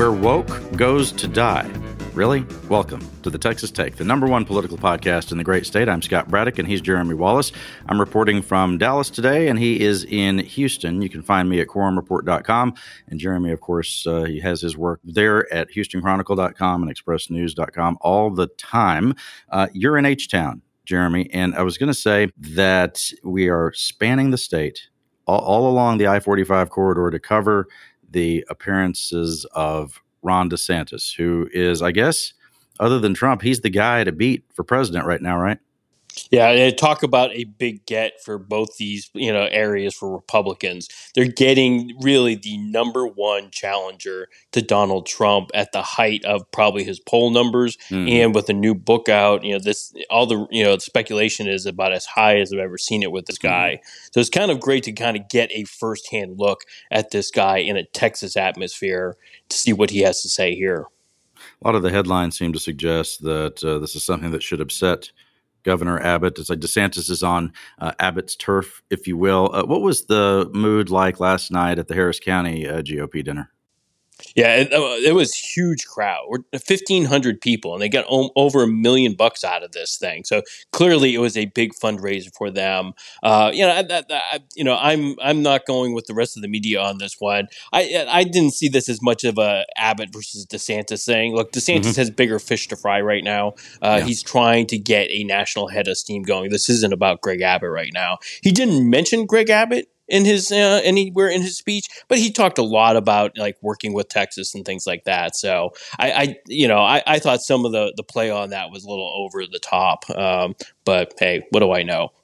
where woke goes to die. Really? Welcome to the Texas Take, the number one political podcast in the great state. I'm Scott Braddock, and he's Jeremy Wallace. I'm reporting from Dallas today, and he is in Houston. You can find me at quorumreport.com. And Jeremy, of course, uh, he has his work there at HoustonChronicle.com and ExpressNews.com all the time. Uh, you're in H Town, Jeremy, and I was going to say that we are spanning the state all, all along the I 45 corridor to cover the appearances of Ron DeSantis, who is, I guess, other than Trump, he's the guy to beat for president right now, right? Yeah, talk about a big get for both these you know areas for Republicans. They're getting really the number one challenger to Donald Trump at the height of probably his poll numbers, mm-hmm. and with a new book out, you know this all the you know the speculation is about as high as I've ever seen it with this guy. Mm-hmm. So it's kind of great to kind of get a firsthand look at this guy in a Texas atmosphere to see what he has to say here. A lot of the headlines seem to suggest that uh, this is something that should upset Governor Abbott. It's like DeSantis is on uh, Abbott's turf, if you will. Uh, what was the mood like last night at the Harris County uh, GOP dinner? Yeah, it, uh, it was huge crowd. We're fifteen hundred people, and they got o- over a million bucks out of this thing. So clearly, it was a big fundraiser for them. Uh, you know, I, I, you know, I'm I'm not going with the rest of the media on this one. I I didn't see this as much of a Abbott versus DeSantis thing. Look, DeSantis mm-hmm. has bigger fish to fry right now. Uh, yeah. He's trying to get a national head of steam going. This isn't about Greg Abbott right now. He didn't mention Greg Abbott in his uh, anywhere in his speech, but he talked a lot about like working with Texas and things like that. So I, I you know, I, I, thought some of the the play on that was a little over the top. Um, but hey, what do I know?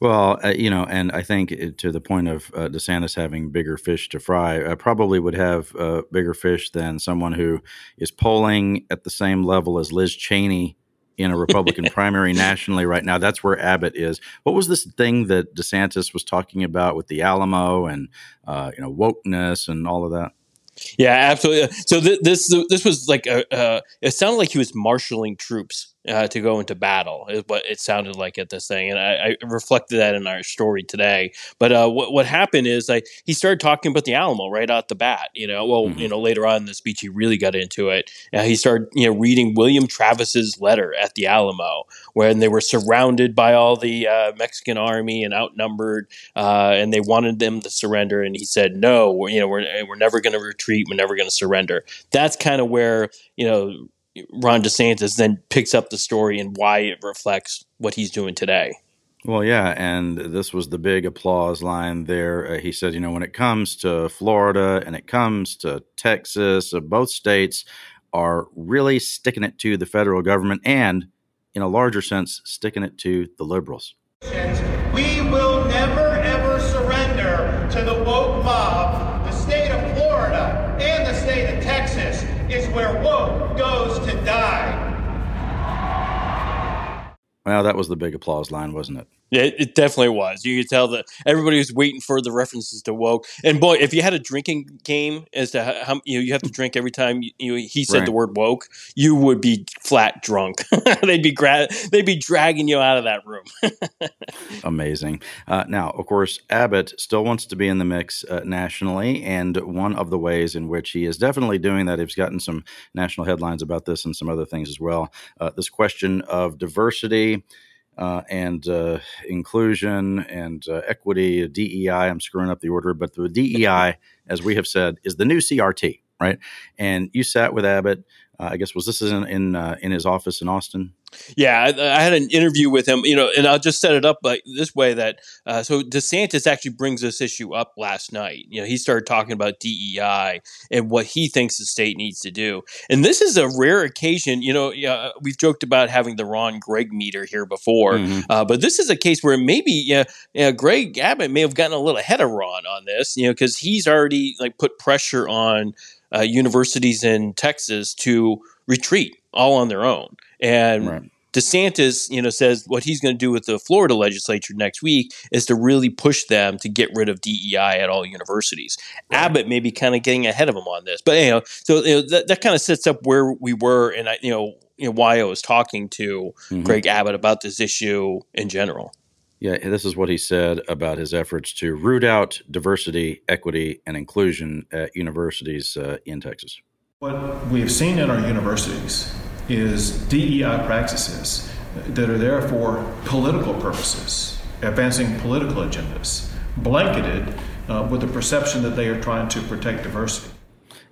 Well, uh, you know, and I think it, to the point of uh, DeSantis having bigger fish to fry, I probably would have uh, bigger fish than someone who is polling at the same level as Liz Cheney in a Republican primary nationally right now. That's where Abbott is. What was this thing that DeSantis was talking about with the Alamo and uh, you know wokeness and all of that? Yeah, absolutely. So th- this this was like a, uh, it sounded like he was marshaling troops uh, to go into battle is what it sounded like at this thing. And I, I reflected that in our story today. But uh, what, what happened is like he started talking about the alamo right out the bat you know? Well mm-hmm. you know later on in the speech he really got into it. Uh, he started you know reading william travis's letter at the alamo when they were surrounded by all the uh, mexican army and outnumbered uh, and they wanted them to surrender. And he said no we're, you know we're, we're never going to retreat. We're never going to surrender. That's kind of where you know Ron DeSantis then picks up the story and why it reflects what he's doing today. Well, yeah, and this was the big applause line there. Uh, he said, you know, when it comes to Florida and it comes to Texas, uh, both states are really sticking it to the federal government and, in a larger sense, sticking it to the liberals. We will never, ever surrender to the woke mob. Well, that was the big applause line, wasn't it? Yeah, it definitely was. You could tell that everybody was waiting for the references to woke. And boy, if you had a drinking game as to how you know you have to drink every time you, you he said right. the word woke, you would be flat drunk. they'd be gra- they'd be dragging you out of that room. Amazing. Uh, now, of course, Abbott still wants to be in the mix uh, nationally, and one of the ways in which he is definitely doing that, he's gotten some national headlines about this and some other things as well. Uh, this question of diversity uh, and uh, inclusion and uh, equity, DEI. I'm screwing up the order, but the DEI, as we have said, is the new CRT, right? And you sat with Abbott. Uh, I guess was this in in, uh, in his office in Austin? Yeah, I, I, had an interview with him, you know, and I'll just set it up like this way that uh, so DeSantis actually brings this issue up last night. You know, he started talking about DEI and what he thinks the state needs to do, and this is a rare occasion. You know, uh, we've joked about having the Ron Greg meter here before, mm-hmm. uh, but this is a case where maybe yeah, you Greg Abbott may have gotten a little ahead of Ron on this, you know, because he's already like put pressure on uh, universities in Texas to retreat all on their own. And right. DeSantis, you know, says what he's going to do with the Florida legislature next week is to really push them to get rid of DEI at all universities. Right. Abbott may be kind of getting ahead of him on this, but you know, so you know, that, that kind of sets up where we were, and I, you know, you know, why I was talking to mm-hmm. Greg Abbott about this issue in general. Yeah, this is what he said about his efforts to root out diversity, equity, and inclusion at universities uh, in Texas. What we have seen in our universities is DEI practices that are there for political purposes, advancing political agendas, blanketed uh, with the perception that they are trying to protect diversity.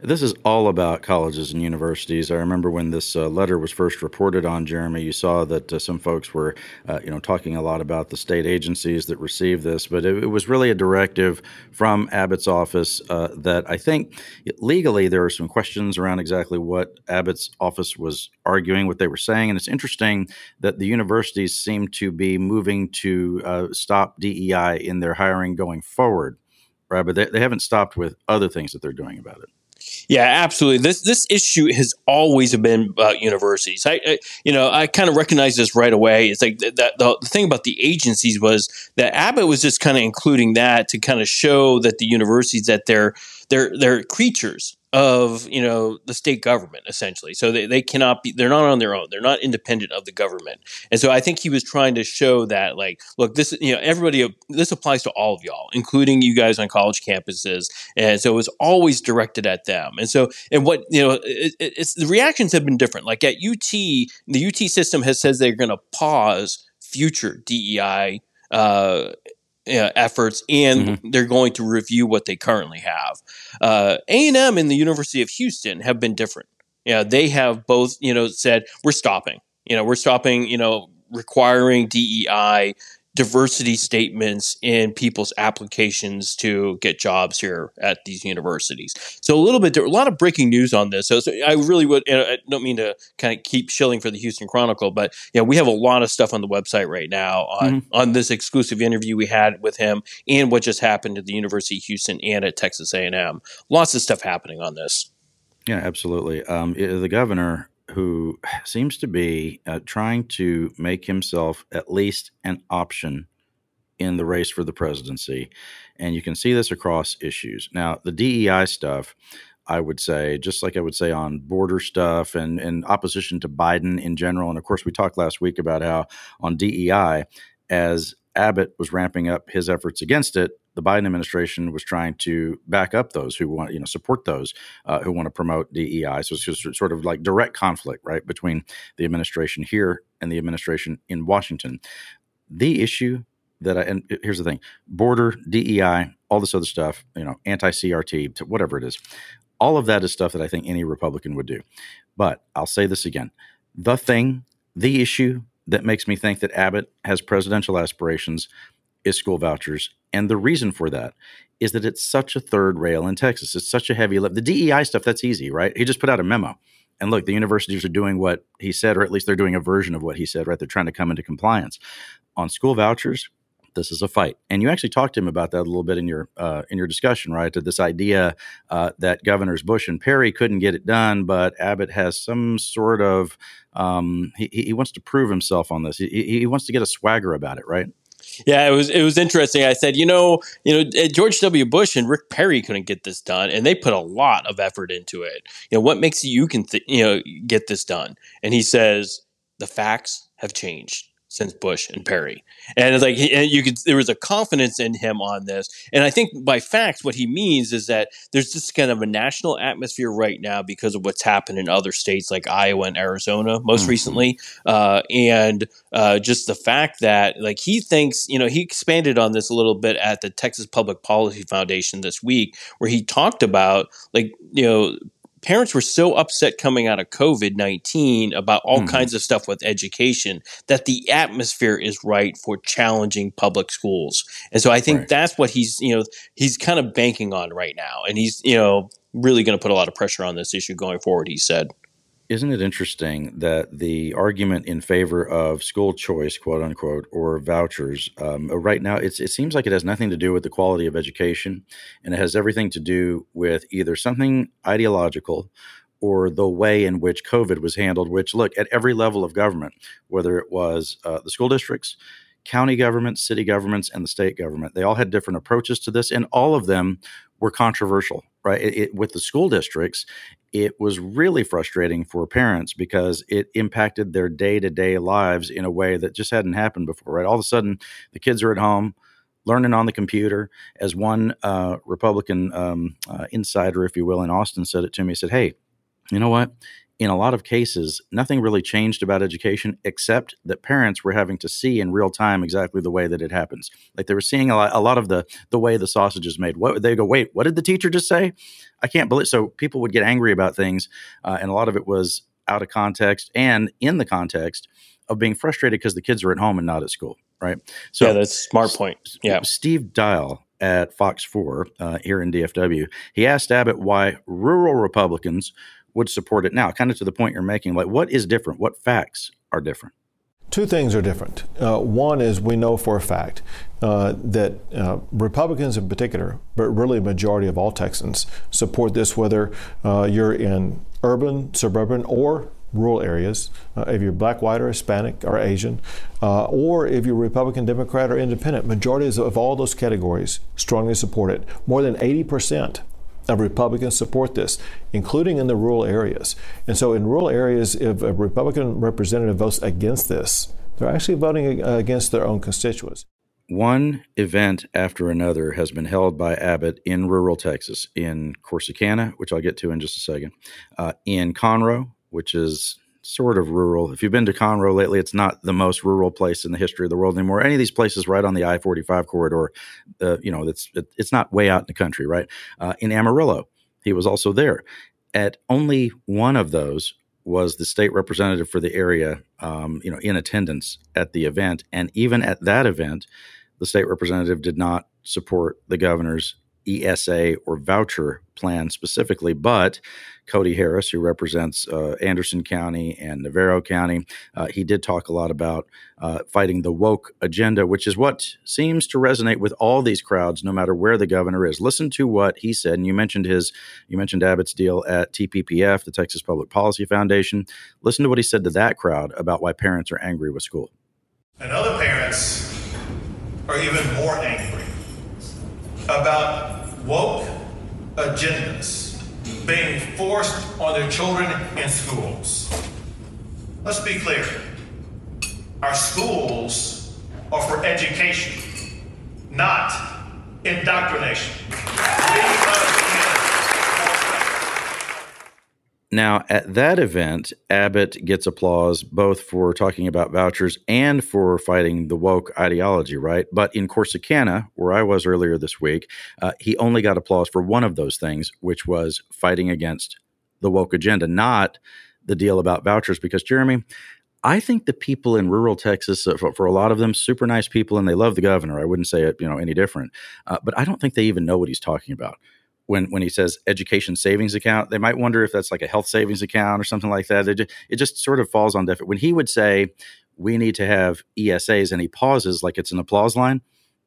This is all about colleges and universities. I remember when this uh, letter was first reported on, Jeremy, you saw that uh, some folks were, uh, you know, talking a lot about the state agencies that received this, but it, it was really a directive from Abbott's office uh, that I think legally there are some questions around exactly what Abbott's office was arguing, what they were saying, and it's interesting that the universities seem to be moving to uh, stop DEI in their hiring going forward, right? But they, they haven't stopped with other things that they're doing about it. Yeah, absolutely. This this issue has always been about universities. I, I you know, I kind of recognize this right away. It's like that. The, the thing about the agencies was that Abbott was just kind of including that to kind of show that the universities that they're they're they're creatures of you know the state government essentially. So they, they cannot be they're not on their own. They're not independent of the government. And so i think he was trying to show that like look this you know everybody this applies to all of y'all including you guys on college campuses. And so it was always directed at them. And so and what you know it, it's the reactions have been different. Like at ut the ut system has says they're going to pause future dei uh, uh, efforts and mm-hmm. they're going to review what they currently have. Uh, A&M and the University of Houston have been different. Yeah, they have both, you know, said we're stopping. You know, we're stopping, you know, requiring DEI diversity statements in people's applications to get jobs here at these universities. So a little bit, a lot of breaking news on this. So, so I really would, I don't mean to kind of keep shilling for the Houston Chronicle, but yeah, we have a lot of stuff on the website right now on mm-hmm. on this exclusive interview we had with him and what just happened at the University of Houston and at Texas A&M. Lots of stuff happening on this. Yeah, absolutely. Um, the governor who seems to be uh, trying to make himself at least an option in the race for the presidency. And you can see this across issues. Now, the DEI stuff, I would say, just like I would say on border stuff and, and opposition to Biden in general. And of course, we talked last week about how on DEI, as Abbott was ramping up his efforts against it, the Biden administration was trying to back up those who want, you know, support those uh, who want to promote DEI. So it's just sort of like direct conflict, right, between the administration here and the administration in Washington. The issue that I, and here's the thing border, DEI, all this other stuff, you know, anti CRT, whatever it is, all of that is stuff that I think any Republican would do. But I'll say this again the thing, the issue that makes me think that Abbott has presidential aspirations is school vouchers. And the reason for that is that it's such a third rail in Texas. It's such a heavy lift. The DEI stuff, that's easy, right? He just put out a memo. And look, the universities are doing what he said, or at least they're doing a version of what he said, right? They're trying to come into compliance. On school vouchers, this is a fight. And you actually talked to him about that a little bit in your uh, in your discussion, right? To this idea uh, that Governors Bush and Perry couldn't get it done, but Abbott has some sort of um, he, he wants to prove himself on this. He, he wants to get a swagger about it, right? Yeah, it was it was interesting. I said, you know, you know, uh, George W. Bush and Rick Perry couldn't get this done, and they put a lot of effort into it. You know, what makes you can th- you know get this done? And he says the facts have changed since Bush and Perry. And it's like and you could there was a confidence in him on this. And I think by facts what he means is that there's just kind of a national atmosphere right now because of what's happened in other states like Iowa and Arizona most mm-hmm. recently. Uh, and uh, just the fact that like he thinks, you know, he expanded on this a little bit at the Texas Public Policy Foundation this week where he talked about like, you know, parents were so upset coming out of COVID 19 about all mm. kinds of stuff with education that the atmosphere is right for challenging public schools. And so I think right. that's what he's, you know, he's kind of banking on right now. And he's, you know, really going to put a lot of pressure on this issue going forward, he said. Isn't it interesting that the argument in favor of school choice, quote unquote, or vouchers, um, right now it seems like it has nothing to do with the quality of education, and it has everything to do with either something ideological or the way in which COVID was handled. Which, look, at every level of government, whether it was uh, the school districts, county governments, city governments, and the state government, they all had different approaches to this, and all of them were controversial right? It, it, with the school districts, it was really frustrating for parents because it impacted their day to day lives in a way that just hadn't happened before, right? All of a sudden, the kids are at home learning on the computer. As one uh, Republican um, uh, insider, if you will, in Austin said it to me, he said, Hey, you know what? In a lot of cases, nothing really changed about education except that parents were having to see in real time exactly the way that it happens. Like they were seeing a lot, a lot of the the way the sausage is made. What they go, wait, what did the teacher just say? I can't believe. So people would get angry about things, uh, and a lot of it was out of context and in the context of being frustrated because the kids are at home and not at school. Right. So yeah, that's smart point. Yeah. Steve Dial at Fox 4 uh, here in DFW, he asked Abbott why rural Republicans would support it now? Kind of to the point you're making, like what is different? What facts are different? Two things are different. Uh, one is we know for a fact uh, that uh, Republicans in particular, but really a majority of all Texans, support this whether uh, you're in urban, suburban, or rural areas, uh, if you're black, white, or Hispanic, or Asian, uh, or if you're Republican, Democrat, or Independent. Majorities of all those categories strongly support it. More than 80 percent of Republicans support this, including in the rural areas. And so, in rural areas, if a Republican representative votes against this, they're actually voting against their own constituents. One event after another has been held by Abbott in rural Texas, in Corsicana, which I'll get to in just a second, uh, in Conroe, which is sort of rural. If you've been to Conroe lately, it's not the most rural place in the history of the world anymore. Any of these places right on the I forty five corridor, uh, you know, it's it, it's not way out in the country, right? Uh, in Amarillo, he was also there. At only one of those was the state representative for the area, um, you know, in attendance at the event, and even at that event, the state representative did not support the governor's ESA or voucher plan specifically, but Cody Harris, who represents uh, Anderson County and Navarro County, uh, he did talk a lot about uh, fighting the woke agenda, which is what seems to resonate with all these crowds, no matter where the governor is. Listen to what he said, and you mentioned his, you mentioned Abbott's deal at TPPF, the Texas Public Policy Foundation. Listen to what he said to that crowd about why parents are angry with school. And other parents are even more angry about woke agendas being forced on their children in schools. Let's be clear. Our schools are for education, not indoctrination. Now, at that event, Abbott gets applause both for talking about vouchers and for fighting the woke ideology, right? But in Corsicana, where I was earlier this week, uh, he only got applause for one of those things, which was fighting against the woke agenda, not the deal about vouchers. Because, Jeremy, I think the people in rural Texas, uh, for, for, a lot of them, super nice people, and they love the governor. I wouldn't say it, you know, any different. Uh, but I don't think they even know what he's talking about when when he says education savings account, they might wonder if that's like a health savings account or something like that. It just, it just sort of falls on deaf. When he would say we need to have ESAs and he pauses like it's an applause line,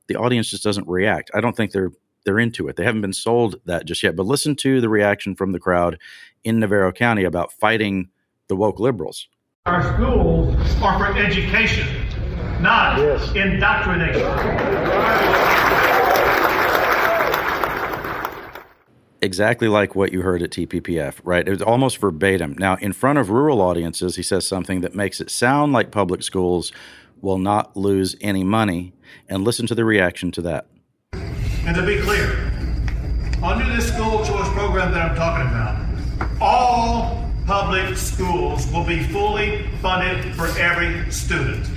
the audience just doesn't react. I don't think they're they're into it. They haven't been sold that just yet. But listen to the reaction from the crowd in Navarro County about fighting the woke liberals. Our schools are for education, not yes. indoctrination. Exactly like what you heard at TPPF, right? It was almost verbatim. Now, in front of rural audiences, he says something that makes it sound like public schools will not lose any money. And listen to the reaction to that. And to be clear, under this school choice program that I'm talking about, all public schools will be fully funded for every student.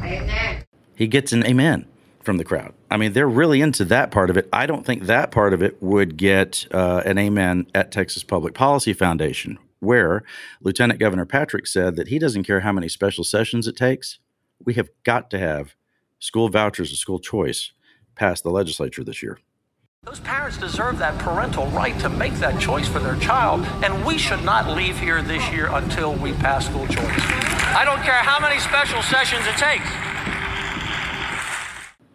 Amen. He gets an amen from the crowd. I mean, they're really into that part of it. I don't think that part of it would get uh, an amen at Texas Public Policy Foundation, where Lieutenant Governor Patrick said that he doesn't care how many special sessions it takes. We have got to have school vouchers and school choice pass the legislature this year. Those parents deserve that parental right to make that choice for their child, and we should not leave here this year until we pass school choice. I don't care how many special sessions it takes.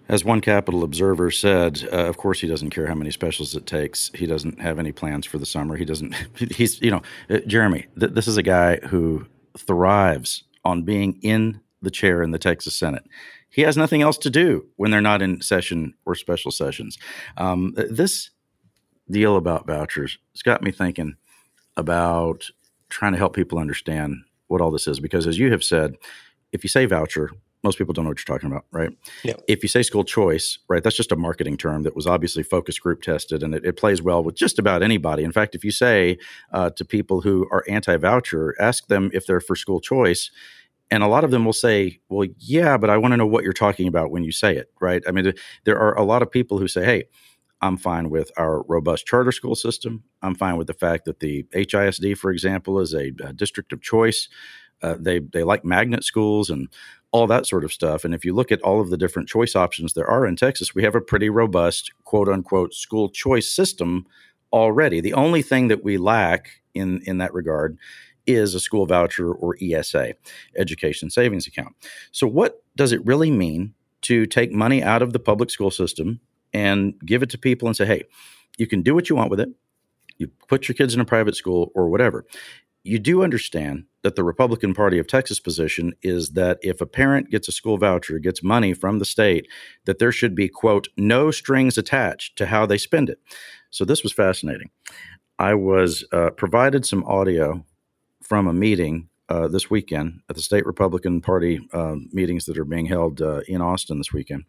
As one Capitol observer said, uh, of course he doesn't care how many specials it takes. He doesn't have any plans for the summer. He doesn't. He's you know, uh, Jeremy. Th- this is a guy who thrives on being in the chair in the Texas Senate. He has nothing else to do when they're not in session or special sessions. Um, this deal about vouchers has got me thinking. about trying to help people understand what all this is because as you have said, if you say voucher, most people don't know what you're talking about, right? Yeah. If you say school choice, right, that's just a marketing term that was obviously focus group tested and it, it plays well with just about anybody. In fact, if you say uh, to people who are anti voucher, ask them if they're for school choice, and a lot of them will say, well, yeah, but I want to know what you're talking about when you say it, right? I mean, there are a lot of people who say, hey, I'm fine with our robust charter school system. I'm fine with the fact that the HISD, for example, is a, a district of choice. Uh, they they like magnet schools and all that sort of stuff. And if you look at all of the different choice options there are in Texas, we have a pretty robust quote unquote school choice system already. The only thing that we lack in in that regard is a school voucher or ESA, education savings account. So what does it really mean to take money out of the public school system and give it to people and say, "Hey, you can do what you want with it. You put your kids in a private school or whatever." You do understand that the Republican Party of Texas position is that if a parent gets a school voucher, gets money from the state, that there should be, quote, no strings attached to how they spend it. So this was fascinating. I was uh, provided some audio from a meeting uh, this weekend at the state Republican Party uh, meetings that are being held uh, in Austin this weekend.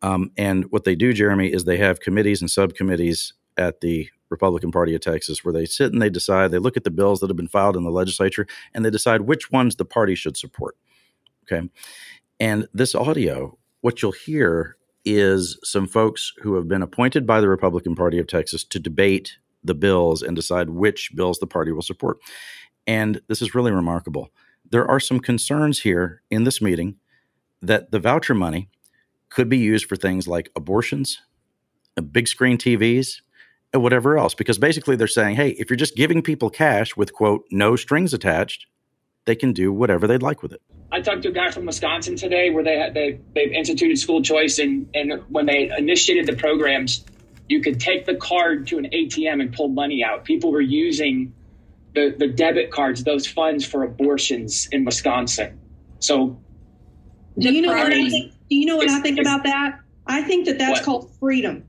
Um, and what they do, Jeremy, is they have committees and subcommittees at the Republican Party of Texas, where they sit and they decide, they look at the bills that have been filed in the legislature, and they decide which ones the party should support. Okay. And this audio, what you'll hear is some folks who have been appointed by the Republican Party of Texas to debate the bills and decide which bills the party will support. And this is really remarkable. There are some concerns here in this meeting that the voucher money could be used for things like abortions, big screen TVs, and whatever else. Because basically they're saying, hey, if you're just giving people cash with, quote, no strings attached, they can do whatever they'd like with it. I talked to a guy from Wisconsin today where they they they've instituted school choice and and when they initiated the programs, you could take the card to an ATM and pull money out. People were using the the debit cards, those funds for abortions in Wisconsin. So, do you know what I think? Do you know what I think about that? I think that that's what? called freedom.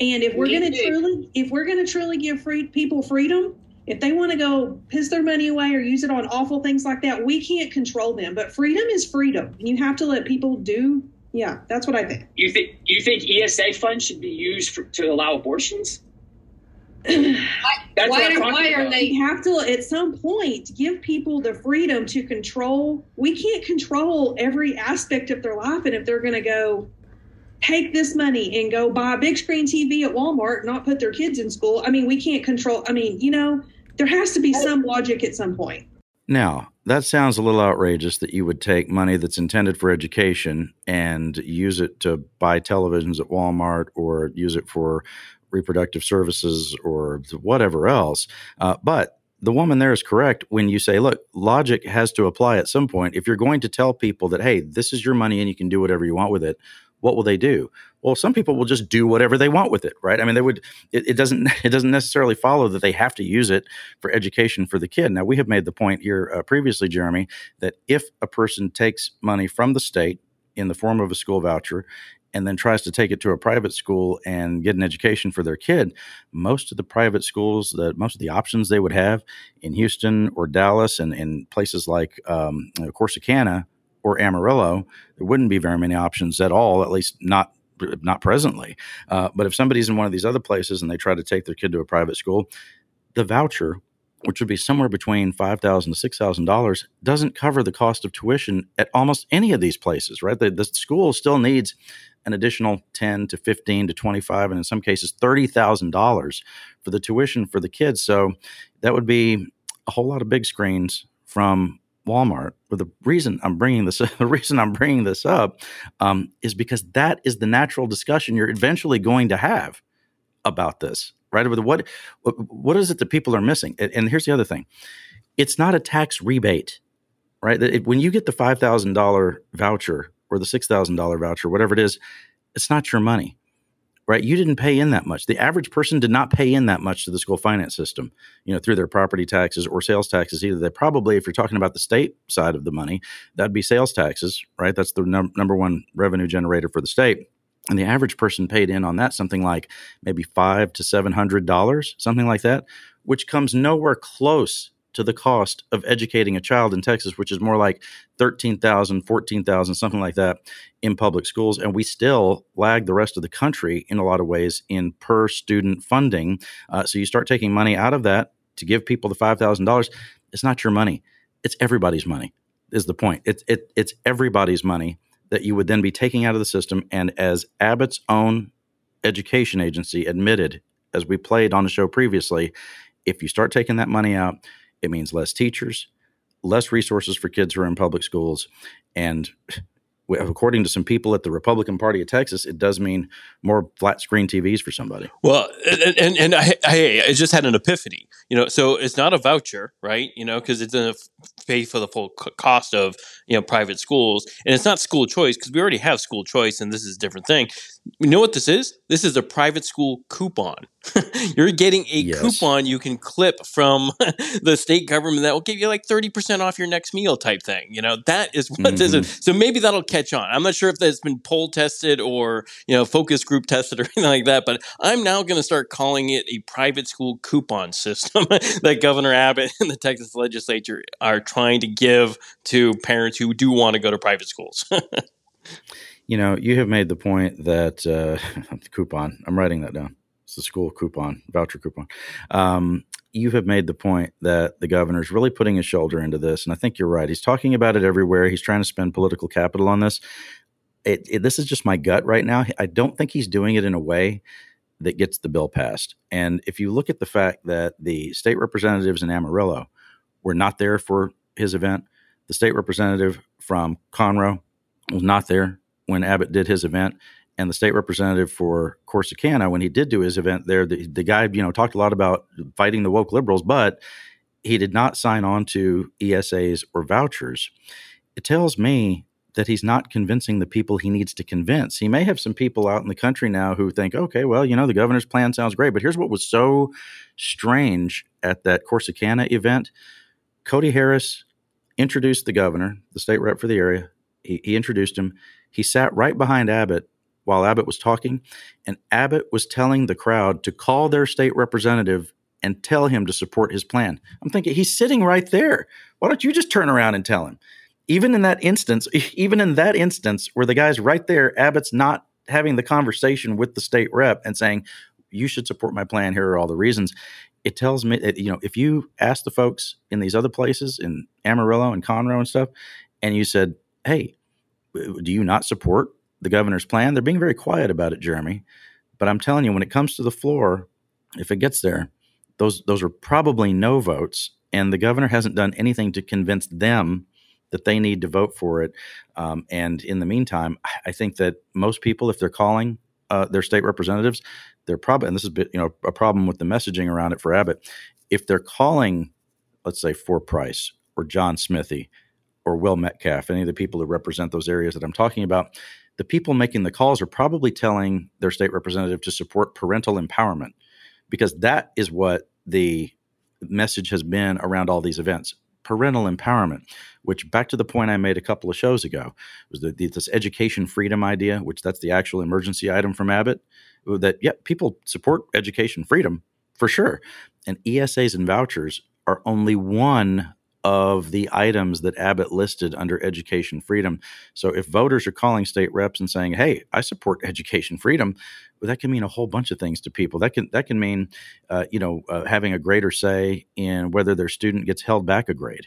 And if we're going to truly, if we're going to truly give free people freedom, if they want to go piss their money away or use it on awful things like that, we can't control them. But freedom is freedom. You have to let people do. Yeah, that's what I think. You think you think ESA funds should be used for, to allow abortions? why, why, why are they have to at some point give people the freedom to control we can't control every aspect of their life and if they're going to go take this money and go buy a big screen TV at Walmart, not put their kids in school. I mean, we can't control. I mean, you know, there has to be some logic at some point. Now, that sounds a little outrageous that you would take money that's intended for education and use it to buy televisions at Walmart or use it for reproductive services or whatever else. Uh, but the woman there is correct when you say, look, logic has to apply at some point. If you're going to tell people that, hey, this is your money and you can do whatever you want with it, what will they do? Well, some people will just do whatever they want with it, right? I mean, they would. It, it, doesn't. It doesn't necessarily follow that they have to use it for education for the kid. Now, we have made the point here uh, previously, Jeremy, that if a person takes money from the state in the form of a school voucher and then tries to take it to a private school and get an education for their kid, most of the private schools, that most of the options they would have in Houston or Dallas and in places like um, Corsicana or Amarillo, there wouldn't be very many options at all, at least not not presently. Uh, but if somebody's in one of these other places and they try to take their kid to a private school, the voucher, which would be somewhere between five thousand to six thousand dollars, doesn't cover the cost of tuition at almost any of these places. Right, the, the school still needs an additional ten to fifteen to twenty five, and in some cases thirty thousand dollars for the tuition for the kids. So that would be a whole lot of big screens from Walmart. But the reason I'm bringing this, the reason I'm bringing this up, um, is because that is the natural discussion you're eventually going to have about this, right? What what is it that people are missing? And here's the other thing: it's not a tax rebate, right? When you get the five thousand dollar voucher or the six thousand dollar voucher, whatever it is, it's not your money right? You didn't pay in that much. The average person did not pay in that much to the school finance system, you know, through their property taxes or sales taxes either. They probably, if you're talking about the state side of the money, that'd be sales taxes, right? That's the num- number one revenue generator for the state. And the average person paid in on that something like maybe five to seven hundred dollars, something like that. which comes nowhere close to the cost of educating a child in Texas, which is more like 13,000, 14,000, something like that in public schools. And we still lag the rest of the country in a lot of ways in per student funding. Uh, so you start taking money out of that to give people the $5,000. It's not your money, it's everybody's money, is the point. It, it, it's everybody's money that you would then be taking out of the system. And as Abbott's own education agency admitted, as we played on the show previously, if you start taking that money out, it means less teachers, less resources for kids who are in public schools, and according to some people at the Republican Party of Texas, it does mean more flat screen TVs for somebody. Well, and and, and I, I, I, just had an epiphany. You know, so it's not a voucher, right? You know, because it's going to pay for the full cost of you know private schools, and it's not school choice because we already have school choice, and this is a different thing. You know what this is? This is a private school coupon. You're getting a yes. coupon you can clip from the state government that will give you like 30% off your next meal type thing. You know, that is what mm-hmm. this is. Mm-hmm. So maybe that'll catch on. I'm not sure if that's been poll tested or, you know, focus group tested or anything like that, but I'm now going to start calling it a private school coupon system that Governor Abbott and the Texas legislature are trying to give to parents who do want to go to private schools. You know, you have made the point that uh, the coupon. I'm writing that down. It's the school coupon, voucher coupon. Um, you have made the point that the governor is really putting his shoulder into this, and I think you're right. He's talking about it everywhere. He's trying to spend political capital on this. It, it, this is just my gut right now. I don't think he's doing it in a way that gets the bill passed. And if you look at the fact that the state representatives in Amarillo were not there for his event, the state representative from Conroe was not there when Abbott did his event, and the state representative for Corsicana when he did do his event there. The, the guy, you know, talked a lot about fighting the woke liberals, but he did not sign on to ESAs or vouchers. It tells me that he's not convincing the people he needs to convince. He may have some people out in the country now who think, okay, well, you know, the governor's plan sounds great, but here's what was so strange at that Corsicana event. Cody Harris introduced the governor, the state rep for the area. He, he introduced him. He sat right behind Abbott while Abbott was talking, and Abbott was telling the crowd to call their state representative and tell him to support his plan. I'm thinking he's sitting right there. Why don't you just turn around and tell him? Even in that instance, even in that instance where the guy's right there, Abbott's not having the conversation with the state rep and saying, "You should support my plan. Here are all the reasons." It tells me, that, you know, if you ask the folks in these other places in Amarillo and Conroe and stuff, and you said, "Hey, do you not support the governor's plan? They're being very quiet about it, Jeremy. But I'm telling you, when it comes to the floor, if it gets there, those those are probably no votes, and the governor hasn't done anything to convince them that they need to vote for it. Um, and in the meantime, I think that most people, if they're calling uh, their state representatives, they're probably and this is you know a problem with the messaging around it for Abbott. If they're calling, let's say Four Price or John Smithee or Will Metcalf, any of the people who represent those areas that I'm talking about, the people making the calls are probably telling their state representative to support parental empowerment because that is what the message has been around all these events parental empowerment which back to the point i made a couple of shows ago was the, this education freedom idea which that's the actual emergency item from abbott that yeah people support education freedom for sure. And esas and vouchers are only one of the items that Abbott listed under education freedom. So if voters are calling state reps and saying, "Hey, I support education freedom," well, that can mean a whole bunch of things to people. That can that can mean, uh, you know, uh, having a greater say in whether their student gets held back a grade,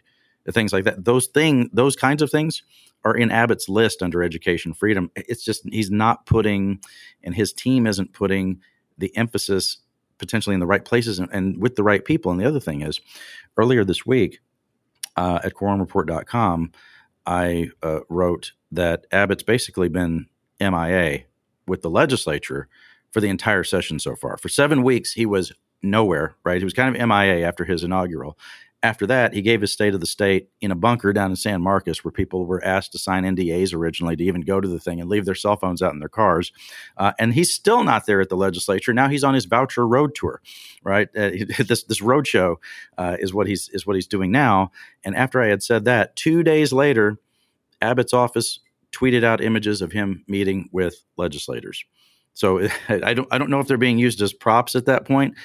things like that. Those thing, those kinds of things are in Abbott's list under education freedom. It's just he's not putting, and his team isn't putting the emphasis potentially in the right places and, and with the right people. And the other thing is, earlier this week uh, at quorumreport.com, I uh, wrote that Abbott's basically been MIA with the legislature for the entire session so far. For seven weeks, he was nowhere, right? He was kind of MIA after his inaugural after that, he gave his state of the state in a bunker down in San Marcos, where people were asked to sign NDAs originally to even go to the thing and leave their cell phones out in their cars. Uh, and he's still not there at the legislature. Now he's on his voucher road tour, right? Uh, this this road show uh, is what he's is what he's doing now. And after I had said that, two days later, Abbott's office tweeted out images of him meeting with legislators. So I don't I don't know if they're being used as props at that point,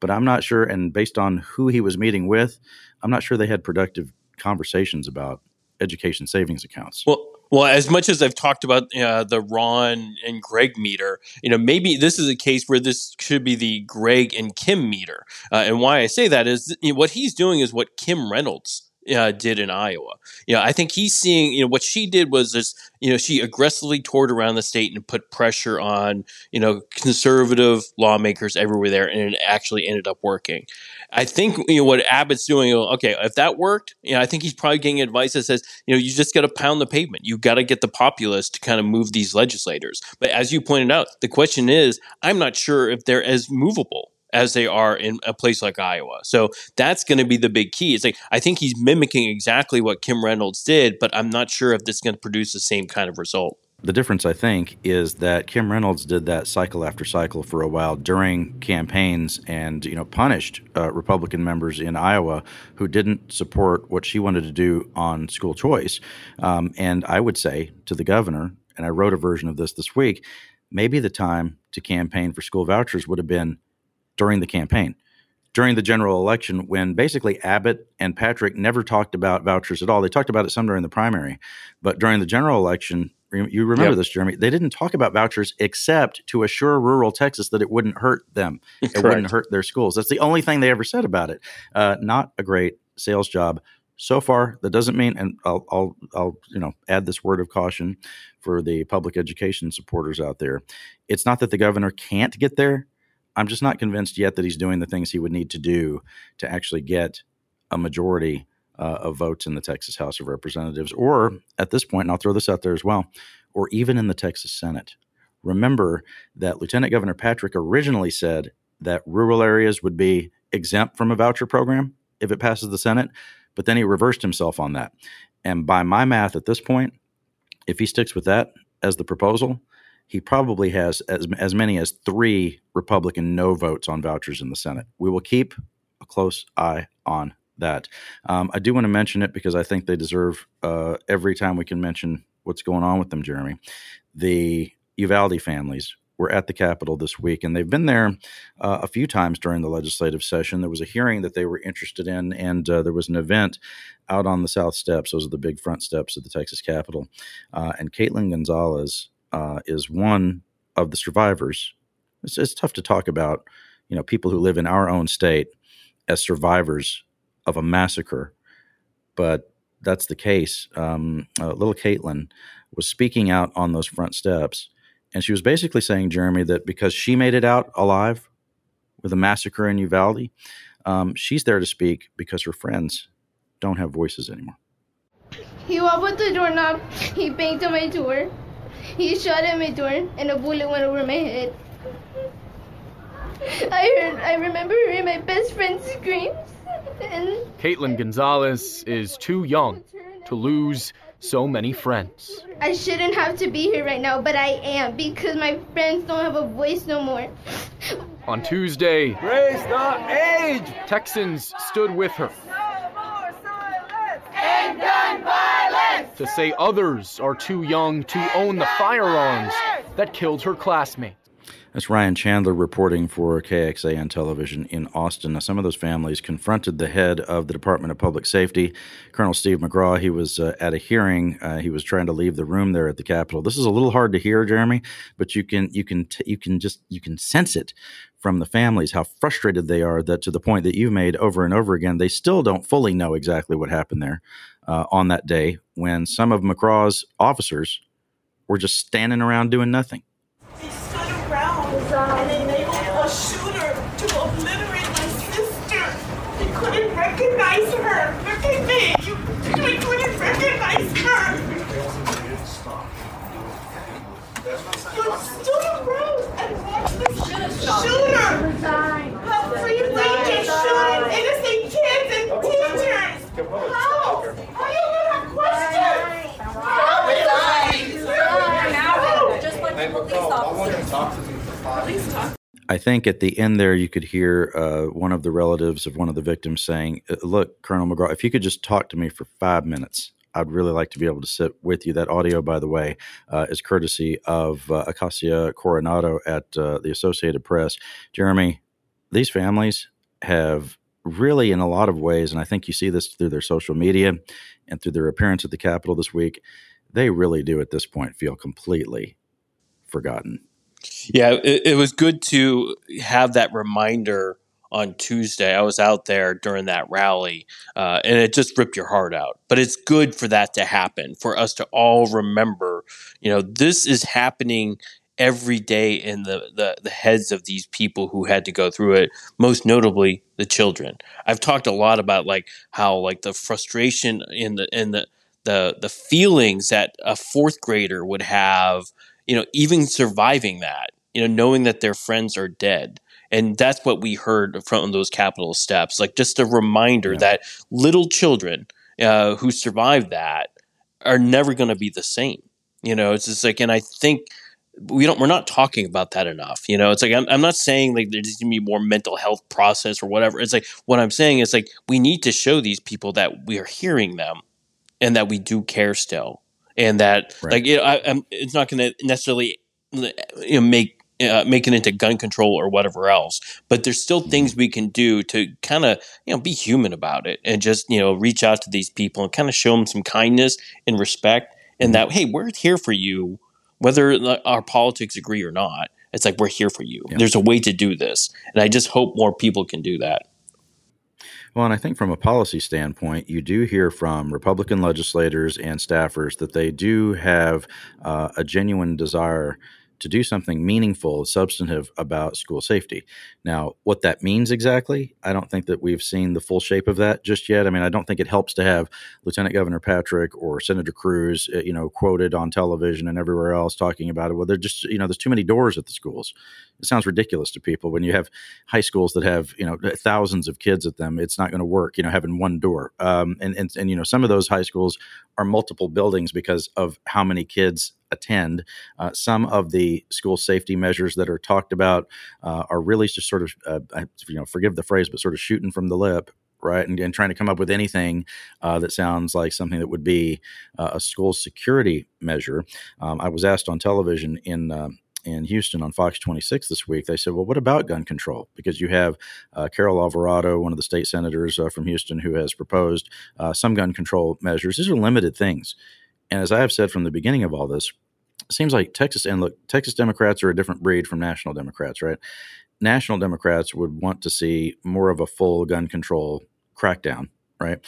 but I'm not sure. And based on who he was meeting with, I'm not sure they had productive conversations about education savings accounts. Well, well, as much as I've talked about uh, the Ron and Greg meter, you know, maybe this is a case where this should be the Greg and Kim meter. Uh, and why I say that is you know, what he's doing is what Kim Reynolds uh, did in Iowa. You know, I think he's seeing, you know, what she did was this, you know, she aggressively toured around the state and put pressure on, you know, conservative lawmakers everywhere there, and it actually ended up working. I think, you know, what Abbott's doing, okay, if that worked, you know, I think he's probably getting advice that says, you know, you just got to pound the pavement. You got to get the populace to kind of move these legislators. But as you pointed out, the question is, I'm not sure if they're as movable as they are in a place like Iowa. So that's going to be the big key. It's like I think he's mimicking exactly what Kim Reynolds did, but I'm not sure if this is going to produce the same kind of result. The difference, I think, is that Kim Reynolds did that cycle after cycle for a while during campaigns, and you know punished uh, Republican members in Iowa who didn't support what she wanted to do on school choice. Um, and I would say to the governor, and I wrote a version of this this week, maybe the time to campaign for school vouchers would have been during the campaign, during the general election, when basically Abbott and Patrick never talked about vouchers at all. They talked about it some during the primary, but during the general election, you remember yep. this, Jeremy? They didn't talk about vouchers except to assure rural Texas that it wouldn't hurt them, it wouldn't hurt their schools. That's the only thing they ever said about it. Uh, not a great sales job so far. That doesn't mean, and I'll, I'll, I'll, you know, add this word of caution for the public education supporters out there. It's not that the governor can't get there. I'm just not convinced yet that he's doing the things he would need to do to actually get a majority uh, of votes in the Texas House of Representatives, or at this point, and I'll throw this out there as well, or even in the Texas Senate. Remember that Lieutenant Governor Patrick originally said that rural areas would be exempt from a voucher program if it passes the Senate, but then he reversed himself on that. And by my math at this point, if he sticks with that as the proposal, he probably has as, as many as three Republican no votes on vouchers in the Senate. We will keep a close eye on that. Um, I do want to mention it because I think they deserve uh, every time we can mention what's going on with them, Jeremy. The Uvalde families were at the Capitol this week, and they've been there uh, a few times during the legislative session. There was a hearing that they were interested in, and uh, there was an event out on the South Steps. Those are the big front steps of the Texas Capitol. Uh, and Caitlyne Gonzales uh, is one of the survivors. It's, it's tough to talk about, you know, people who live in our own state as survivors of a massacre, but that's the case. Um, uh, little Caitlyne was speaking out on those front steps, and she was basically saying, Jeremy, that because she made it out alive with a massacre in Uvalde, um, she's there to speak because her friends don't have voices anymore. He opened the doorknob. He banged on my door. He shot at my door and a bullet went over my head. I heard, I remember hearing my best friend's screams. And Caitlyne Gonzales is too young to lose so many friends. I shouldn't have to be here right now, but I am because my friends don't have a voice no more. On Tuesday, Raise the age! Texans stood with her. End gun violence! To say others are too young to own the firearms that killed her classmates. That's Ryan Chandler reporting for KXAN television in Austin. Now, some of those families confronted the head of the Department of Public Safety, Colonel Steve McCraw. He was uh, at a hearing. Uh, he was trying to leave the room there at the Capitol. This is a little hard to hear, Jeremy, but you can you can t- you can just you can sense it from the families how frustrated they are that to the point that you've made over and over again, they still don't fully know exactly what happened there uh, on that day when some of McCraw's officers were just standing around doing nothing and enabled a shooter to obliterate my sister. He couldn't recognize her. Look at me. You, we couldn't recognize her. You stood around and watched this shooter. How freely just shooting innocent kids and teachers. How? How you gonna question? How is Officers. I think at the end there, you could hear uh, one of the relatives of one of the victims saying, uh, Look, Colonel McCraw, if you could just talk to me for five minutes, I'd really like to be able to sit with you. That audio, by the way, uh, is courtesy of uh, Acacia Coronado at uh, the Associated Press. Jeremy, these families have really, in a lot of ways, and I think you see this through their social media and through their appearance at the Capitol this week, they really do at this point feel completely forgotten. Yeah, it, it was good to have that reminder on Tuesday. I was out there during that rally, uh, and it just ripped your heart out. But it's good for that to happen, for us to all remember, you know, this is happening every day in the, the, the heads of these people who had to go through it, most notably the children. I've talked a lot about like how like the frustration in the in the the the feelings that a fourth grader would have, you know, even surviving that, you know, knowing that their friends are dead. And that's what we heard from those Capitol steps. Like just a reminder yeah. that little children uh, who survived that are never going to be the same. You know, it's just like, and I think we don't we're not talking about that enough you know it's like i'm, I'm not saying like there's going to be more mental health process or whatever it's like what i'm saying is like we need to show these people that we are hearing them and that we do care still and that right. like you know, I, I'm, it's not going to necessarily you know make uh, make it into gun control or whatever else but there's still mm-hmm. things we can do to kind of you know be human about it and just you know reach out to these people and kind of show them some kindness and respect and mm-hmm. that hey we're here for you whether our politics agree or not. It's like we're here for you. Yeah. There's a way to do this, and I just hope more people can do that. Well, and I think from a policy standpoint, you do hear from Republican legislators and staffers that they do have uh, a genuine desire to do something meaningful, substantive about school safety. Now, what that means exactly, I don't think that we've seen the full shape of that just yet. I mean, I don't think it helps to have Lieutenant Governor Patrick or Senator Cruz, uh, you know, quoted on television and everywhere else talking about it. Well, they're just, you know, there's too many doors at the schools. It sounds ridiculous to people when you have high schools that have, you know, thousands of kids at them. It's not going to work, you know, having one door. Um, and, and, and, you know, some of those high schools are multiple buildings because of how many kids attend. Uh, some of the school safety measures that are talked about uh, are really just sort of, uh, you know, forgive the phrase, but sort of shooting from the lip right? And, and, trying to come up with anything uh, that sounds like something that would be uh, a school security measure. Um, I was asked on television in. Uh, in Houston on Fox 26 this week, they said, Well, what about gun control? Because you have uh, Carol Alvarado, one of the state senators uh, from Houston, who has proposed some gun control measures. These are limited things. And as I have said from the beginning of all this, seems like Texas and look, Texas Democrats are a different breed from national Democrats, right? National Democrats would want to see more of a full gun control crackdown, right?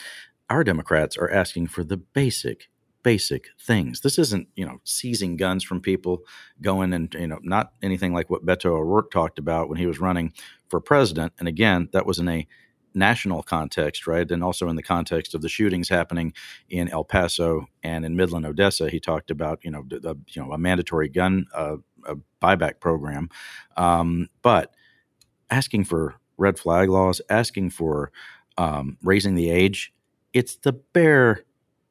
Our Democrats are asking for the basic, basic things. This isn't, you know, seizing guns from people, going and, you know, not anything like what Beto O'Rourke talked about when he was running for president. And again, that was in a national context, right? And also in the context of the shootings happening in El Paso and in Midland, Odessa, he talked about you know the, you know a mandatory gun uh, a buyback program, um, but asking for red flag laws, asking for um, raising the age, it's the bare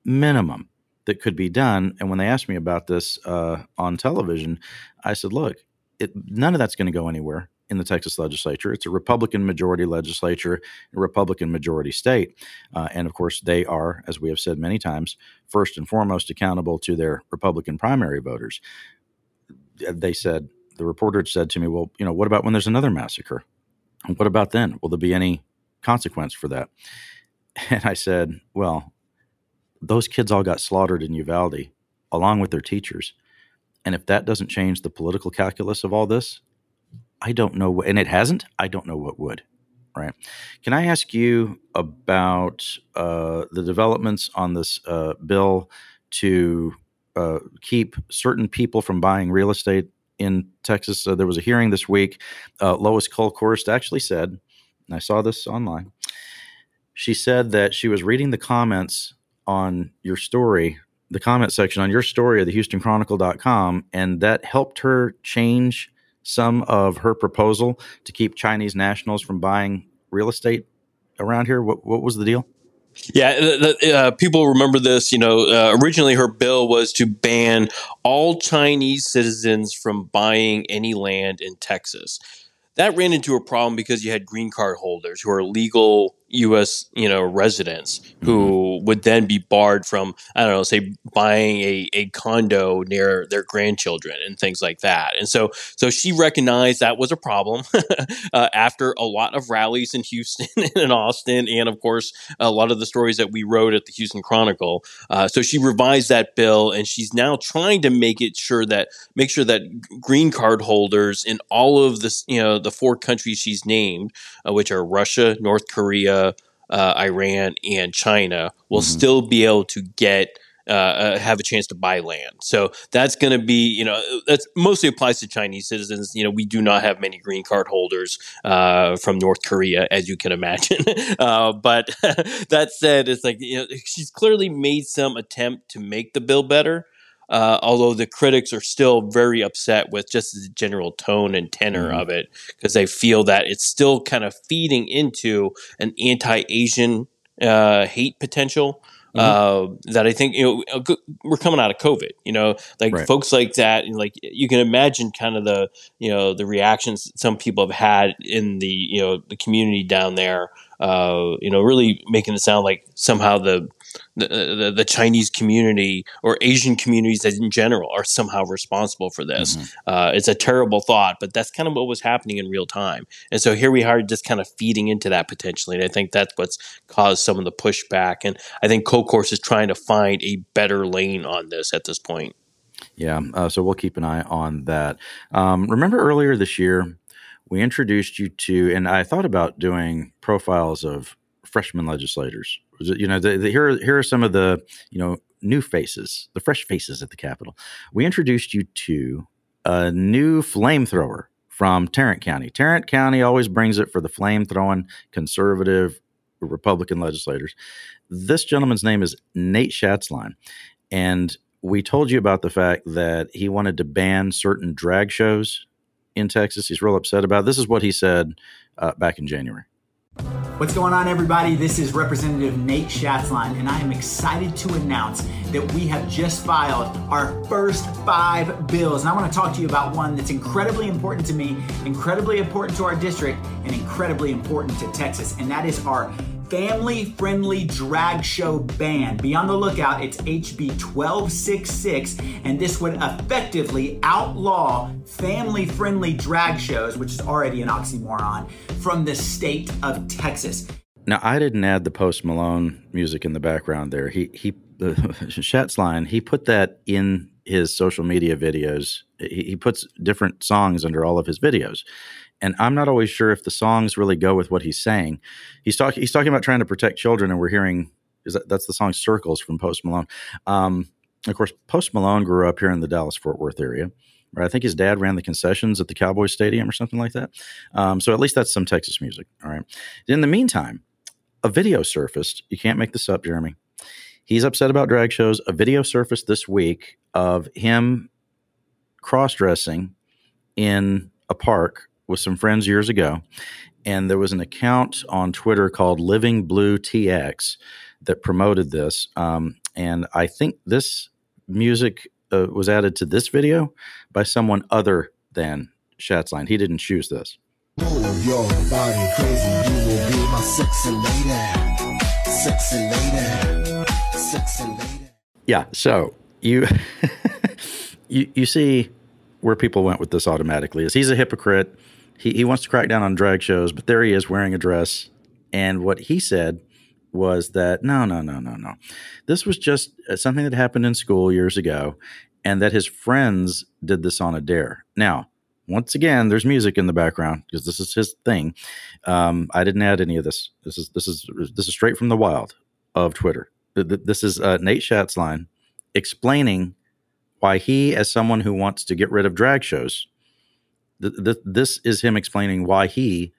minimum that could be done. And when they asked me about this uh, on television, I said, look, it, none of that's going to go anywhere in the Texas legislature. It's a Republican majority legislature, a Republican majority state. Uh, and of course, they are, as we have said many times, first and foremost accountable to their Republican primary voters. They said, the reporter said to me, Well, you know, what about when there's another massacre? What about then? Will there be any consequence for that? And I said, Well, those kids all got slaughtered in Uvalde along with their teachers. And if that doesn't change the political calculus of all this, I don't know, and it hasn't. I don't know what would. Right? Can I ask you about uh, the developments on this uh, bill to uh, keep certain people from buying real estate in Texas? there was a hearing this week. Uh, Lois Kolkhorst actually said, and I saw this online. She said that she was reading the comments on your story, the comment section on your story of the HoustonChronicle.com, and that helped her change some of her proposal to keep Chinese nationals from buying real estate around here? What, what was the deal? Yeah, the, uh, people remember this. You know, uh, originally her bill was to ban all Chinese citizens from buying any land in Texas. That ran into a problem because you had green card holders who are legal U.S. you know residents who mm-hmm. would then be barred from I don't know, say buying a, a condo near their grandchildren and things like that. And so so she recognized that was a problem uh, after a lot of rallies in Houston and in Austin, and of course a lot of the stories that we wrote at the Houston Chronicle. Uh, so she revised that bill, and she's now trying to make it sure that make sure that green card holders in all of this you know the four countries she's named, uh, which are Russia, North Korea uh, Iran and China will mm-hmm. still be able to get uh, uh, have a chance to buy land. So that's going to be, you know, that mostly applies to Chinese citizens. You know, we do not have many green card holders uh, from North Korea, as you can imagine. uh, but that said, it's like you know, she's clearly made some attempt to make the bill better. Uh, although the critics are still very upset with just the general tone and tenor mm-hmm. of it because they feel that it's still kind of feeding into an anti-Asian uh, hate potential. Mm-hmm. Uh, that I think you know we're coming out of COVID. You know, like right. folks like that, and like you can imagine kind of the you know the reactions some people have had in the you know the community down there. Uh, you know, really making it sound like somehow the the, the, Chinese community or Asian communities in general are somehow responsible for this. Mm-hmm. Uh, it's a terrible thought, but that's kind of what was happening in real time. And so here we are just kind of feeding into that potentially. And I think that's what's caused some of the pushback. And I think Kolkhorst is trying to find a better lane on this at this point. Yeah, uh, so we'll keep an eye on that. Um, remember earlier this year, we introduced you to, and I thought about doing profiles of freshman legislators you know, the, the, here here are some of the you know new faces, the fresh faces at the Capitol. We introduced you to a new flamethrower from Tarrant County. Tarrant County always brings it for the flame throwing conservative Republican legislators. This gentleman's name is Nate Schatzline, and we told you about the fact that he wanted to ban certain drag shows in Texas. He's real upset about. It. This is what he said uh, back in January. What's going on, everybody? This is Representative Nate Schatzline, and I am excited to announce that we have just filed our first five bills. And I want to talk to you about one that's incredibly important to me, incredibly important to our district, and incredibly important to Texas, and that is our family friendly drag show ban. Be on the lookout, it's HB 1266, and this would effectively outlaw family friendly drag shows, which is already an oxymoron, from the state of Texas. Now, I didn't add the Post Malone music in the background there. He, he, the Schatzline, he put that in his social media videos. He, he puts different songs under all of his videos and I'm not always sure if the songs really go with what he's saying. He's talking he's talking about trying to protect children, and we're hearing is that that's the song "Circles" from Post Malone. Um, of course, Post Malone grew up here in the Dallas Fort Worth area. Right? I think his dad ran the concessions at the Cowboys Stadium or something like that. Um, so at least that's some Texas music. All right. In the meantime, a video surfaced. You can't make this up, Jeremy. He's upset about drag shows. A video surfaced this week of him cross dressing in a park with some friends years ago, and there was an account on Twitter called Living Blue TX that promoted this. Um, and I think this music uh, was added to this video by someone other than Schatzline. He didn't choose this. Move your body crazy, you will be my sexy lady. Sexy lady. Yeah, so you you you see where people went with this automatically is he's a hypocrite he, he wants to crack down on drag shows, but there he is wearing a dress. And what he said was that no, no, no, no, no. This was just uh, something that happened in school years ago, and that his friends did this on a dare. Now, once again, there's music in the background because this is his thing. Um, I didn't add any of this. This is this is this is straight from the wild of Twitter. This is uh, Nate Schatzline explaining why he, as someone who wants to get rid of drag shows, th- th- this is him explaining why he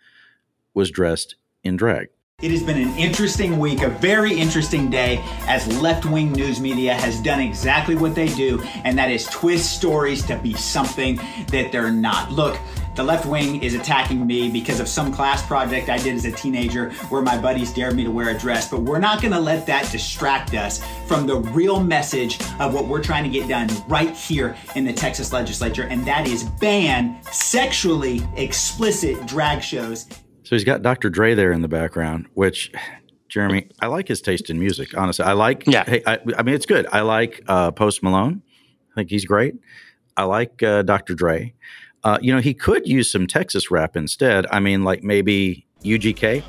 was dressed in drag. It has been an interesting week, a very interesting day, as left wing news media has done exactly what they do, and that is twist stories to be something that they're not. Look, the left wing is attacking me because of some class project I did as a teenager where my buddies dared me to wear a dress, but we're not gonna let that distract us from the real message of what we're trying to get done right here in the Texas legislature, and that is ban sexually explicit drag shows So he's got Dr. Dre there in the background, which Jeremy, I like his taste in music. Honestly, I like. Yeah. Hey, I, I mean, it's good. I like uh, Post Malone. I think he's great. I like uh, Dr. Dre. Uh, you know, he could use some Texas rap instead. I mean, like maybe UGK.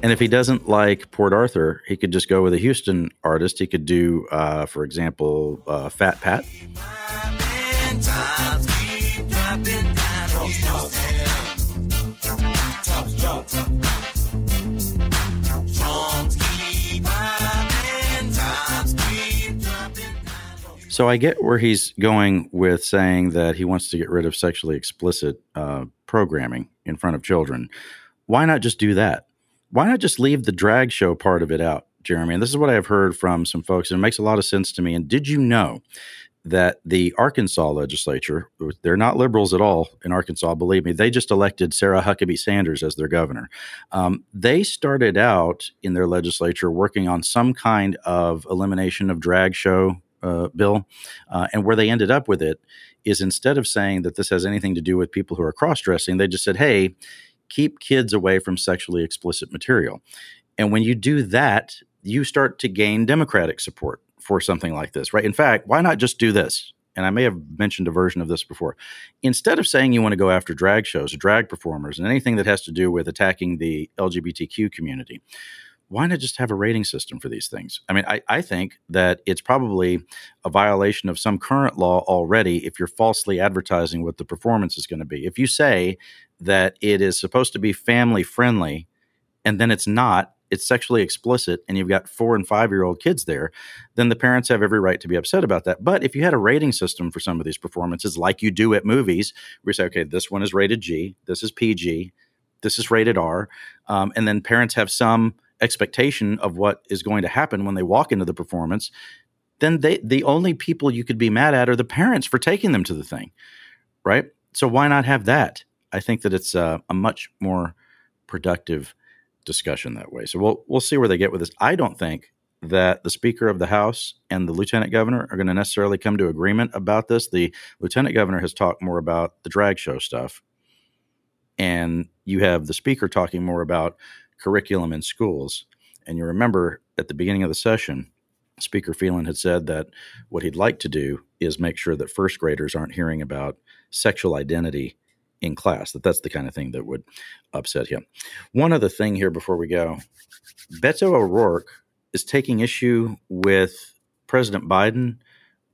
And if he doesn't like Port Arthur, he could just go with a Houston artist. He could do, uh, for example, uh, Fat Pat. So I get where he's going with saying that he wants to get rid of sexually explicit uh, programming in front of children. Why not just do that? Why not just leave the drag show part of it out, Jeremy? And this is what I have heard from some folks, and it makes a lot of sense to me. And did you know that the Arkansas legislature, they're not liberals at all in Arkansas, believe me, they just elected Sarah Huckabee Sanders as their governor. Um, they started out in their legislature working on some kind of elimination of drag show uh, bill. Uh, and where they ended up with it is instead of saying that this has anything to do with people who are cross dressing, they just said, hey, keep kids away from sexually explicit material. And when you do that, you start to gain Democratic support for something like this, right? In fact, why not just do this? And I may have mentioned a version of this before. Instead of saying you want to go after drag shows, drag performers, and anything that has to do with attacking the LGBTQ community, why not just have a rating system for these things? I mean, I, I, think that it's probably a violation of some current law already if you're falsely advertising what the performance is going to be. If you say that it is supposed to be family friendly and then it's not, it's sexually explicit, and you've got four and five year old kids there, then the parents have every right to be upset about that. But if you had a rating system for some of these performances, like you do at movies, where you say, okay, this one is rated G, this is PG, this is rated R, um, and then parents have some expectation of what is going to happen when they walk into the performance, then they the only people you could be mad at are the parents for taking them to the thing, right? So why not have that? I think that it's a, a much more productive discussion that way. So we'll we'll see where they get with this. I don't think that the Speaker of the House and the Lieutenant Governor are going to necessarily come to agreement about this. The Lieutenant Governor has talked more about the drag show stuff, and you have the Speaker talking more about curriculum in schools. And you remember at the beginning of the session, Speaker Phelan had said that what he'd like to do is make sure that first graders aren't hearing about sexual identity in class, that that's the kind of thing that would upset him. One other thing here before we go Beto O'Rourke is taking issue with President Biden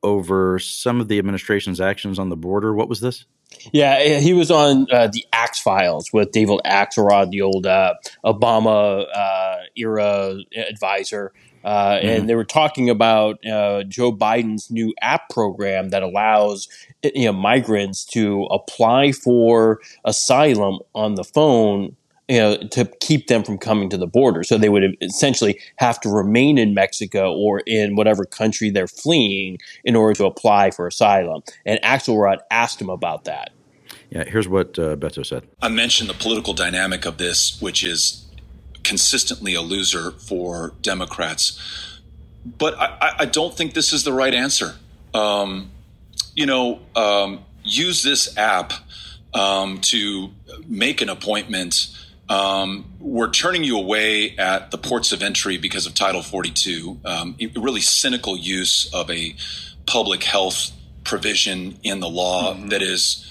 over some of the administration's actions on the border. What was this? Yeah, he was on uh, the Axe Files with David Axelrod, the old uh, Obama uh, era advisor. Uh, mm-hmm. And they were talking about uh, Joe Biden's new app program that allows you know migrants to apply for asylum on the phone you know, to keep them from coming to the border. So they would essentially have to remain in Mexico or in whatever country they're fleeing in order to apply for asylum. And Axelrod asked him about that. Yeah, here's what uh, Beto said. I mentioned the political dynamic of this, which is consistently a loser for Democrats. But I, I don't think this is the right answer. Um, you know, um, use this app um, to make an appointment um, we're turning you away at the ports of entry because of Title 42. Um, really cynical use of a public health provision in the law mm-hmm. that is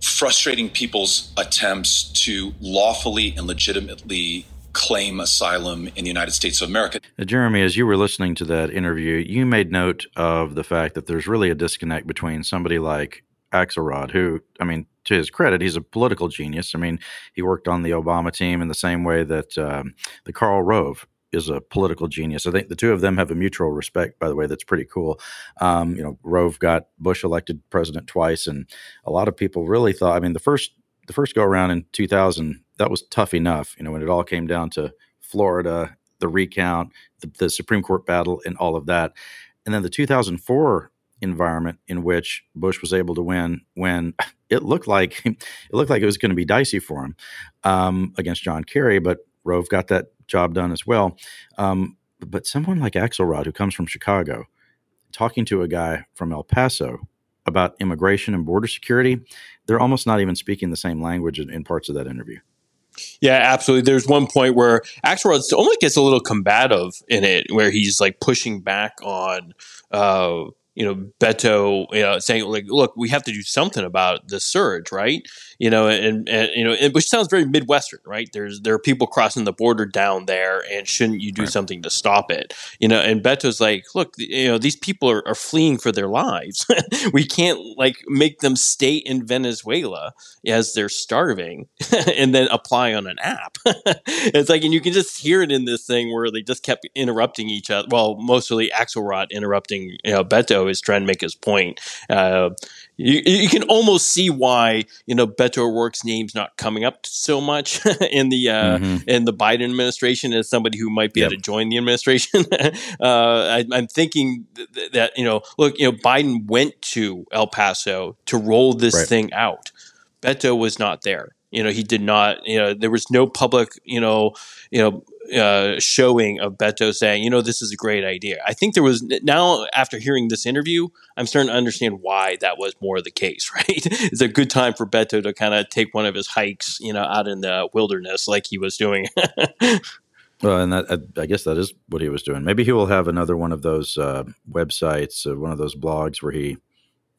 frustrating people's attempts to lawfully and legitimately claim asylum in the United States of America. Jeremy, as you were listening to that interview, you made note of the fact that there's really a disconnect between somebody like Axelrod, who, I mean, to his credit, he's a political genius. I mean, he worked on the Obama team in the same way that um, the Karl Rove is a political genius. I think the two of them have a mutual respect, by the way, that's pretty cool. Um, you know, Rove got Bush elected president twice, and a lot of people really thought, I mean, the first the first go around in 2000, that was tough enough, you know, when it all came down to Florida, the recount, the, the Supreme Court battle, and all of that. And then the 2004 environment in which Bush was able to win when it looked like it looked like it was going to be dicey for him um, against John Kerry, but Rove got that job done as well. Um, but someone like Axelrod, who comes from Chicago, talking to a guy from El Paso about immigration and border security, they're almost not even speaking the same language in, in parts of that interview. Yeah, absolutely. There's one point where Axelrod almost gets a little combative in it, where he's like pushing back on uh, you know, Beto, you know, saying like, look, we have to do something about the surge, right? You know, and, and you know, and, which sounds very Midwestern, right? There's there are people crossing the border down there, and shouldn't you do right. something to stop it? You know, and Beto's like, look, you know, these people are, are fleeing for their lives. we can't like make them stay in Venezuela as they're starving, and then apply on an app. it's like, and you can just hear it in this thing where they just kept interrupting each other. Well, mostly Axelrod interrupting, you know, Beto is trying to make his point. Uh, you, you can almost see why you know Beto O'Rourke's name's not coming up so much in the uh, mm-hmm. in the Biden administration as somebody who might be yep. able to join the administration. uh, I, am thinking th- that you know, look, you know, Biden went to El Paso to roll this right. thing out. Beto was not there. You know, he did not. You know, there was no public. You know, you know uh, showing of Beto saying, you know, this is a great idea. I think there was now after hearing this interview, I'm starting to understand why that was more the case. Right, it's a good time for Beto to kind of take one of his hikes, you know, out in the wilderness like he was doing. well, and that I, guess that is what he was doing. Maybe he will have another one of those uh, websites, uh, one of those blogs where he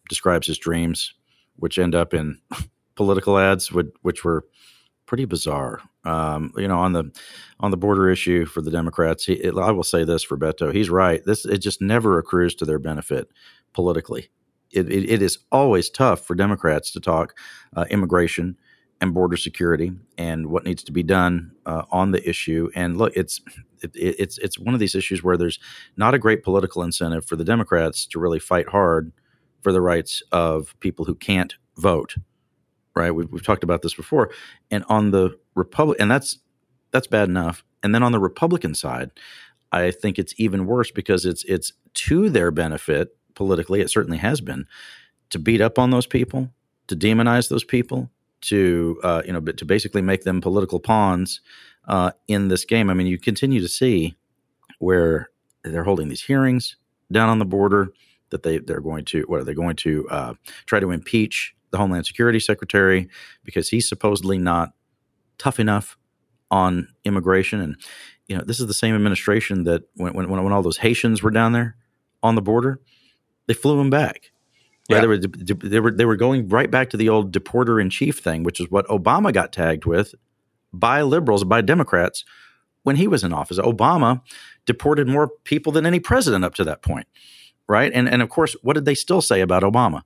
describes his dreams, which end up in political ads, which, which were pretty bizarre. Um, you know, on the on the border issue for the Democrats, he, it, I will say this for Beto, he's right. This it just never accrues to their benefit politically. It, it, it is always tough for Democrats to talk uh, immigration and border security and what needs to be done uh, on the issue. And look, it's it, it's it's one of these issues where there's not a great political incentive for the Democrats to really fight hard for the rights of people who can't vote right? We've, we've talked about this before. And on the Republic, and that's that's bad enough. And then on the Republican side, I think it's even worse because it's it's to their benefit politically. It certainly has been to beat up on those people, to demonize those people, to uh, you know, but to basically make them political pawns uh, in this game. I mean, you continue to see where they're holding these hearings down on the border that they they're going to what are they going to uh, try to impeach the Homeland Security Secretary because he's supposedly not tough enough on immigration. And you know, this is the same administration that when when when all those Haitians were down there on the border, they flew them back. Yeah. Right? They were they were they were going right back to the old deporter in chief thing, which is what Obama got tagged with by liberals, by Democrats when he was in office. Obama deported more people than any president up to that point, right? And and of course, what did they still say about Obama?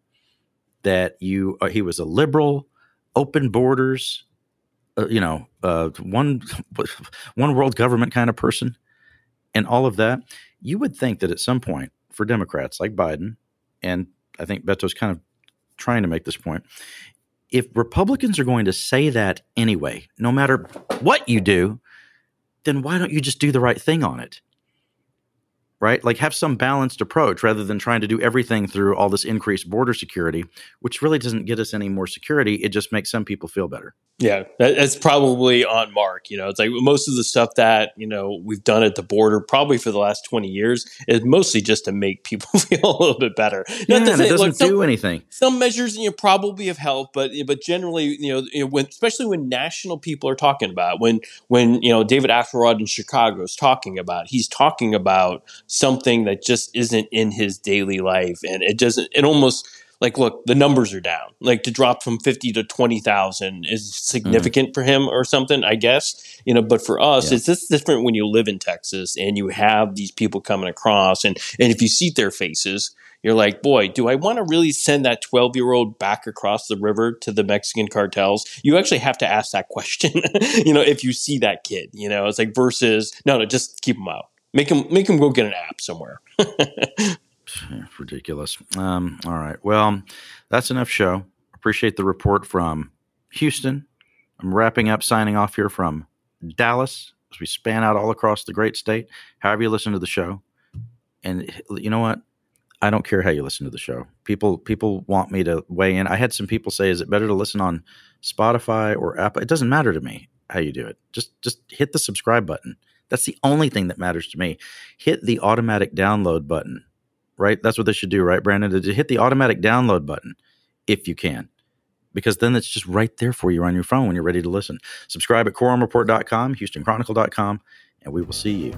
That you uh, he was a liberal, open borders, uh, you know, uh, one one world government kind of person, and all of that. You would think that at some point for Democrats like Biden, and I think Beto's kind of trying to make this point. If Republicans are going to say that anyway, no matter what you do, then why don't you just do the right thing on it? Right? Like have some balanced approach rather than trying to do everything through all this increased border security, which really doesn't get us any more security. It just makes some people feel better. Yeah, that's probably on mark. You know, it's like most of the stuff that you know we've done at the border, probably for the last twenty years, is mostly just to make people feel a little bit better. Yeah, Not it doesn't some, do anything. Some measures, you know, probably have helped, but but generally, you know, you know, when especially when national people are talking about when when you know David Axelrod in Chicago is talking about, he's talking about something that just isn't in his daily life, and it doesn't. It almost like look the numbers are down like to drop from 50 to 20,000 is significant mm. for him or something i guess you know but for us yeah. it's just different when you live in texas and you have these people coming across and and if you see their faces you're like boy do i want to really send that 12 year old back across the river to the mexican cartels you actually have to ask that question you know if you see that kid you know it's like versus no no just keep him out make him make him go get an app somewhere ridiculous. Um, all right. Well, that's enough show. Appreciate the report from Houston. I'm wrapping up, signing off here from Dallas as we span out all across the great state. However you listen to the show, and you know what? I don't care how you listen to the show. People people want me to weigh in. I had some people say, "Is it better to listen on Spotify or Apple?" It doesn't matter to me how you do it. Just just hit the subscribe button. That's the only thing that matters to me. Hit the automatic download button right? That's what they should do, right, Brandon? To hit the automatic download button if you can because then it's just right there for you on your phone when you're ready to listen. Subscribe at quorumreport.com, houstonchronicle.com, and we will see you